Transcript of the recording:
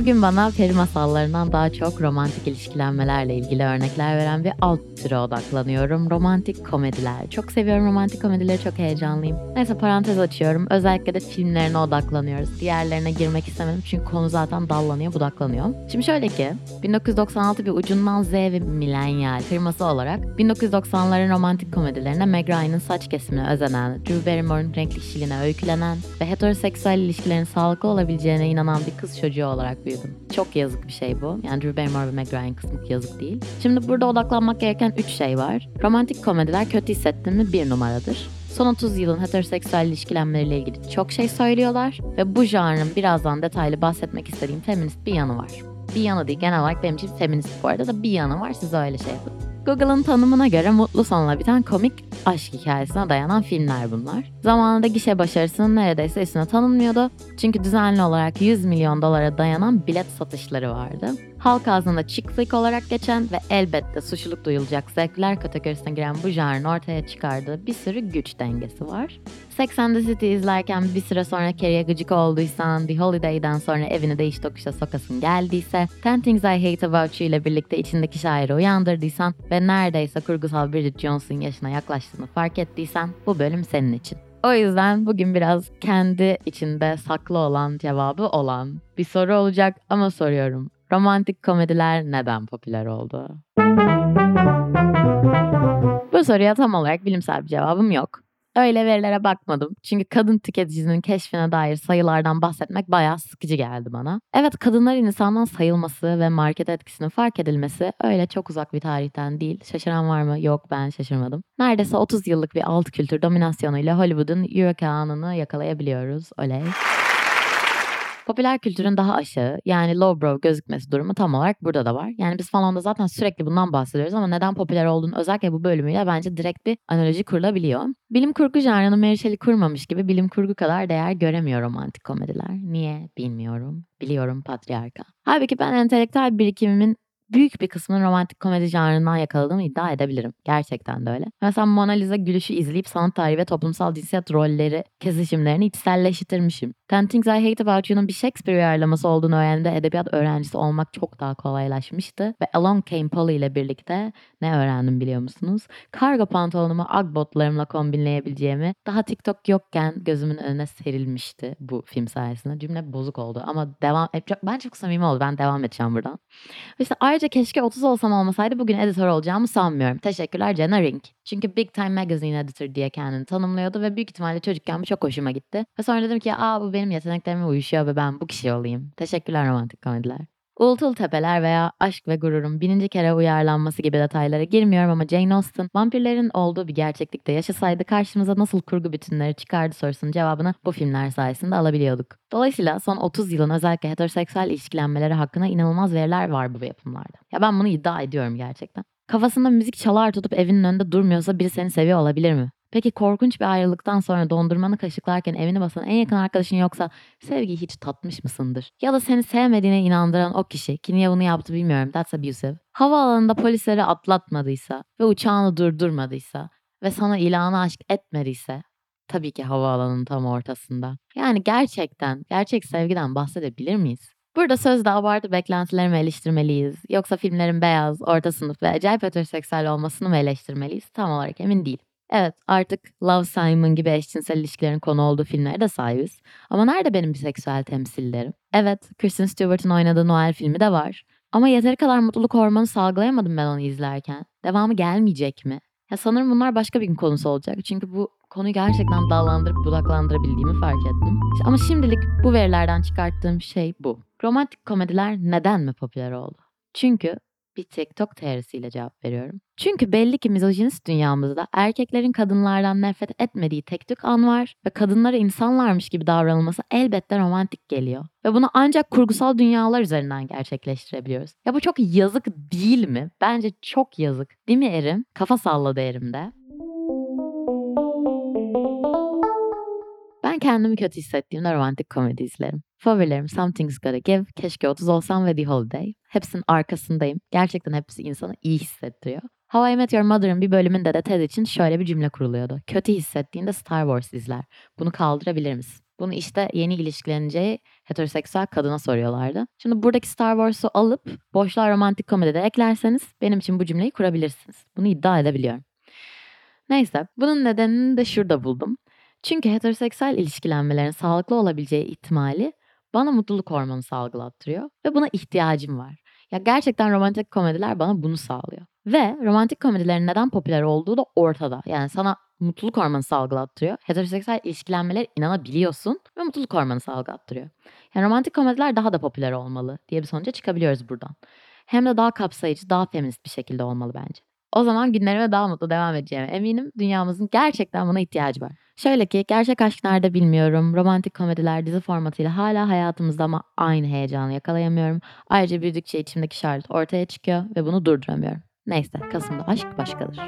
Bugün bana peri masallarından daha çok romantik ilişkilenmelerle ilgili örnekler veren bir alt türe odaklanıyorum. Romantik komediler. Çok seviyorum romantik komedileri, çok heyecanlıyım. Neyse parantez açıyorum. Özellikle de filmlerine odaklanıyoruz. Diğerlerine girmek istemedim çünkü konu zaten dallanıyor, budaklanıyor. Şimdi şöyle ki, 1996 bir ucundan Z ve milenyal firması olarak 1990'ların romantik komedilerine Meg Ryan'ın saç kesimine özenen, Drew Barrymore'un renkli kişiliğine öykülenen ve heteroseksüel ilişkilerin sağlıklı olabileceğine inanan bir kız çocuğu olarak büyüdüm. Çok yazık bir şey bu. Yani Drew Barrymore ve Meg Ryan kısmı yazık değil. Şimdi burada odaklanmak gereken 3 şey var. Romantik komediler kötü hissettin mi bir numaradır. Son 30 yılın heteroseksüel ilişkilenmeleriyle ilgili çok şey söylüyorlar ve bu janrın birazdan detaylı bahsetmek istediğim feminist bir yanı var. Bir yanı değil genel olarak benim için feminist bu arada da bir yanı var size öyle şey yapın. Google'ın tanımına göre mutlu sonla biten komik aşk hikayesine dayanan filmler bunlar. Zamanında gişe başarısının neredeyse üstüne tanınmıyordu. Çünkü düzenli olarak 100 milyon dolara dayanan bilet satışları vardı. Halk ağzında chick flick olarak geçen ve elbette suçluluk duyulacak zevkler kategorisine giren bu janrın ortaya çıkardığı bir sürü güç dengesi var. Sex and the City izlerken bir süre sonra Carrie'ye gıcık olduysan, The Holiday'den sonra evini değiş tokuşa sokasın geldiyse, Ten Things I Hate About You ile birlikte içindeki şairi uyandırdıysan ve neredeyse kurgusal Bridget Jones'un yaşına yaklaştığını fark ettiysen bu bölüm senin için. O yüzden bugün biraz kendi içinde saklı olan cevabı olan bir soru olacak ama soruyorum. Romantik komediler neden popüler oldu? Bu soruya tam olarak bilimsel bir cevabım yok. Öyle verilere bakmadım. Çünkü kadın tüketicisinin keşfine dair sayılardan bahsetmek bayağı sıkıcı geldi bana. Evet kadınlar insandan sayılması ve market etkisinin fark edilmesi öyle çok uzak bir tarihten değil. Şaşıran var mı? Yok ben şaşırmadım. Neredeyse 30 yıllık bir alt kültür dominasyonuyla Hollywood'un Euro kanını yakalayabiliyoruz. Oley. Popüler kültürün daha aşağı yani lowbrow gözükmesi durumu tam olarak burada da var. Yani biz falan da zaten sürekli bundan bahsediyoruz ama neden popüler olduğunu özellikle bu bölümüyle bence direkt bir analoji kurulabiliyor. Bilim kurgu janrını Mary kurmamış gibi bilim kurgu kadar değer göremiyor romantik komediler. Niye bilmiyorum. Biliyorum patriarka. Halbuki ben entelektüel birikimimin büyük bir kısmını romantik komedi janrından yakaladığımı iddia edebilirim. Gerçekten de öyle. Mesela Mona Lisa gülüşü izleyip sanat tarihi ve toplumsal cinsiyet rolleri kesişimlerini içselleştirmişim. Ten Things I Hate About You'nun bir Shakespeare uyarlaması olduğunu öğrendiğimde edebiyat öğrencisi olmak çok daha kolaylaşmıştı. Ve Along Came Polly ile birlikte ne öğrendim biliyor musunuz? Kargo pantolonumu Agbotlarımla kombinleyebileceğimi daha TikTok yokken gözümün önüne serilmişti bu film sayesinde. Cümle bozuk oldu ama devam ben çok samimi oldu. Ben devam edeceğim buradan. İşte ayrıca keşke 30 olsam olmasaydı bugün editör olacağımı sanmıyorum. Teşekkürler Jenna Rink. Çünkü Big Time Magazine Editor diye kendini tanımlıyordu ve büyük ihtimalle çocukken bu çok hoşuma gitti. Ve sonra dedim ki aa bu benim yeteneklerime uyuşuyor ve ben bu kişi olayım. Teşekkürler romantik komediler. Uğultul Tepeler veya Aşk ve Gurur'un bininci kere uyarlanması gibi detaylara girmiyorum ama Jane Austen vampirlerin olduğu bir gerçeklikte yaşasaydı karşımıza nasıl kurgu bütünleri çıkardı sorusunun cevabını bu filmler sayesinde alabiliyorduk. Dolayısıyla son 30 yılın özellikle heteroseksüel ilişkilenmeleri hakkında inanılmaz veriler var bu yapımlarda. Ya ben bunu iddia ediyorum gerçekten. Kafasında müzik çalar tutup evinin önünde durmuyorsa biri seni seviyor olabilir mi? Peki korkunç bir ayrılıktan sonra dondurmanı kaşıklarken evini basan en yakın arkadaşın yoksa sevgiyi hiç tatmış mısındır? Ya da seni sevmediğine inandıran o kişi ki niye bunu yaptı bilmiyorum that's abusive. Havaalanında polisleri atlatmadıysa ve uçağını durdurmadıysa ve sana ilanı aşk etmediyse tabii ki havaalanının tam ortasında. Yani gerçekten gerçek sevgiden bahsedebilir miyiz? Burada sözde abartı beklentilerimi eleştirmeliyiz. Yoksa filmlerin beyaz, orta sınıf ve acayip heteroseksüel olmasını mı eleştirmeliyiz? Tam olarak emin değil. Evet artık Love Simon gibi eşcinsel ilişkilerin konu olduğu filmlere de sahibiz. Ama nerede benim biseksüel temsillerim? Evet Kristen Stewart'ın oynadığı Noel filmi de var. Ama yeteri kadar mutluluk hormonu salgılayamadım ben onu izlerken. Devamı gelmeyecek mi? Ya sanırım bunlar başka bir gün konusu olacak. Çünkü bu konuyu gerçekten dallandırıp budaklandırabildiğimi fark ettim. Ama şimdilik bu verilerden çıkarttığım şey bu. Romantik komediler neden mi popüler oldu? Çünkü bir TikTok teorisiyle cevap veriyorum. Çünkü belli ki mizojinist dünyamızda erkeklerin kadınlardan nefret etmediği tek tük an var ve kadınlara insanlarmış gibi davranılması elbette romantik geliyor. Ve bunu ancak kurgusal dünyalar üzerinden gerçekleştirebiliyoruz. Ya bu çok yazık değil mi? Bence çok yazık. Değil mi Erim? Kafa salladı Erim'de. Ben kendimi kötü hissettiğimde romantik komedi izlerim. Favorilerim Something's Gotta Give, Keşke 30 Olsam ve The Holiday. Hepsinin arkasındayım. Gerçekten hepsi insanı iyi hissettiriyor. How I Met Your Mother'ın bir bölümünde de TED için şöyle bir cümle kuruluyordu. Kötü hissettiğinde Star Wars izler. Bunu kaldırabilir misin? Bunu işte yeni ilişkileneceği heteroseksüel kadına soruyorlardı. Şimdi buradaki Star Wars'u alıp boşluğa romantik komedi de eklerseniz benim için bu cümleyi kurabilirsiniz. Bunu iddia edebiliyorum. Neyse bunun nedenini de şurada buldum. Çünkü heteroseksüel ilişkilenmelerin sağlıklı olabileceği ihtimali bana mutluluk hormonu salgılattırıyor ve buna ihtiyacım var. Ya gerçekten romantik komediler bana bunu sağlıyor. Ve romantik komedilerin neden popüler olduğu da ortada. Yani sana mutluluk hormonu salgılattırıyor. Heteroseksüel ilişkilenmeler inanabiliyorsun ve mutluluk hormonu salgılattırıyor. Yani romantik komediler daha da popüler olmalı diye bir sonuca çıkabiliyoruz buradan. Hem de daha kapsayıcı, daha feminist bir şekilde olmalı bence. O zaman günlerime daha mutlu devam edeceğime eminim. Dünyamızın gerçekten buna ihtiyacı var. Şöyle ki gerçek aşk nerede bilmiyorum. Romantik komediler dizi formatıyla hala hayatımızda ama aynı heyecanı yakalayamıyorum. Ayrıca büyüdükçe içimdeki Charlotte ortaya çıkıyor ve bunu durduramıyorum. Neyse Kasım'da aşk başkadır.